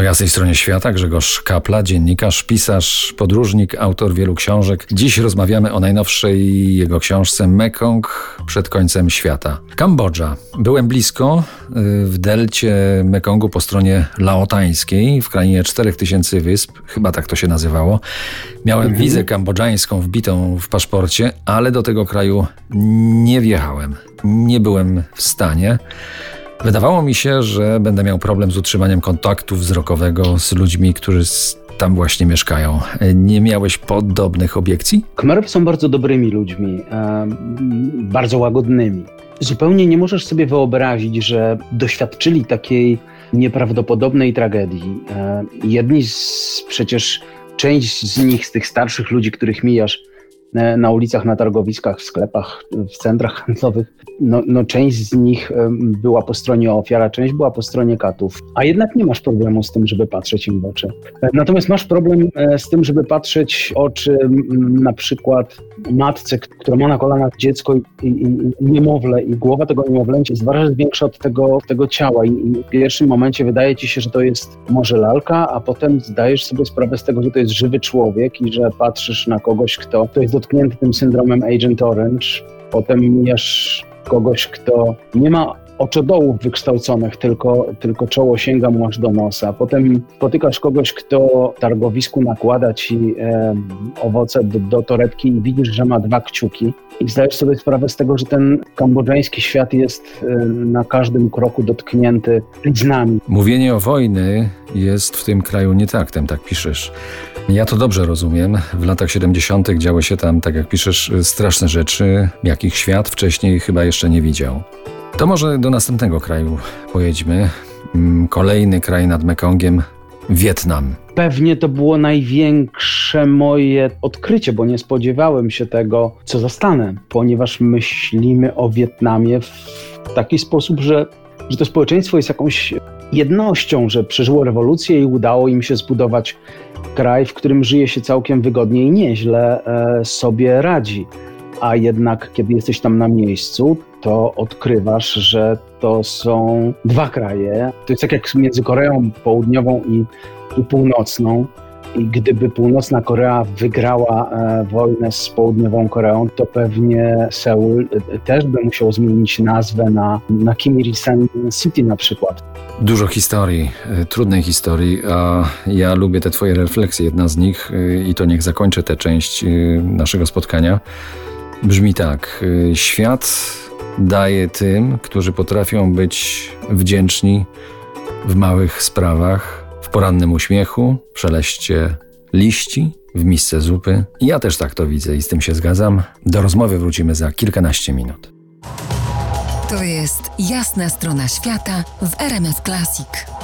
Po jasnej stronie świata Grzegorz Kapla, dziennikarz, pisarz, podróżnik, autor wielu książek. Dziś rozmawiamy o najnowszej jego książce Mekong przed końcem świata. Kambodża. Byłem blisko y, w delcie Mekongu po stronie laotańskiej, w krainie 4000 wysp, chyba tak to się nazywało. Miałem mhm. wizę kambodżańską wbitą w paszporcie, ale do tego kraju nie wjechałem. Nie byłem w stanie. Wydawało mi się, że będę miał problem z utrzymaniem kontaktu wzrokowego z ludźmi, którzy tam właśnie mieszkają. Nie miałeś podobnych obiekcji? Khmerów są bardzo dobrymi ludźmi, bardzo łagodnymi. Zupełnie nie możesz sobie wyobrazić, że doświadczyli takiej nieprawdopodobnej tragedii. Jedni z, przecież część z nich, z tych starszych ludzi, których mijasz, na ulicach, na targowiskach, w sklepach, w centrach handlowych. No, no, część z nich była po stronie ofiara, część była po stronie katów, a jednak nie masz problemu z tym, żeby patrzeć im w oczy. E, natomiast masz problem e, z tym, żeby patrzeć oczy na przykład matce, która ma na kolanach dziecko i, i, i niemowlę i głowa tego niemowlęcia jest dwa razy większa od tego, tego ciała. I, i w pierwszym momencie wydaje ci się, że to jest może lalka, a potem zdajesz sobie sprawę z tego, że to jest żywy człowiek i że patrzysz na kogoś, kto, kto jest dotknięty tym syndromem Agent Orange, potem mijasz kogoś, kto nie ma oczodołów wykształconych, tylko, tylko czoło sięga mu aż do nosa. Potem spotykasz kogoś, kto w targowisku nakłada ci e, owoce do, do torebki i widzisz, że ma dwa kciuki. I zdajesz sobie sprawę z tego, że ten kambodżański świat jest e, na każdym kroku dotknięty bliznami. Mówienie o wojny jest w tym kraju nietaktem, tak piszesz. Ja to dobrze rozumiem. W latach 70. działy się tam, tak jak piszesz, straszne rzeczy, jakich świat wcześniej chyba jeszcze nie widział. To może do następnego kraju pojedźmy. Mm, kolejny kraj nad Mekongiem Wietnam. Pewnie to było największe moje odkrycie, bo nie spodziewałem się tego, co zastanę, ponieważ myślimy o Wietnamie w taki sposób, że, że to społeczeństwo jest jakąś jednością, że przeżyło rewolucję i udało im się zbudować kraj, w którym żyje się całkiem wygodnie i nieźle e, sobie radzi a jednak kiedy jesteś tam na miejscu, to odkrywasz, że to są dwa kraje. To jest tak jak między Koreą Południową i, i Północną. I gdyby Północna Korea wygrała e, wojnę z Południową Koreą, to pewnie Seul e, też by musiał zmienić nazwę na, na Kim Il-sen City na przykład. Dużo historii, e, trudnej historii, a ja lubię te twoje refleksje. Jedna z nich, i to niech zakończę tę część naszego spotkania, brzmi tak. Y, świat daje tym, którzy potrafią być wdzięczni w małych sprawach, w porannym uśmiechu, w szeleście liści, w misce zupy. Ja też tak to widzę i z tym się zgadzam. Do rozmowy wrócimy za kilkanaście minut. To jest jasna strona świata w RMS Classic.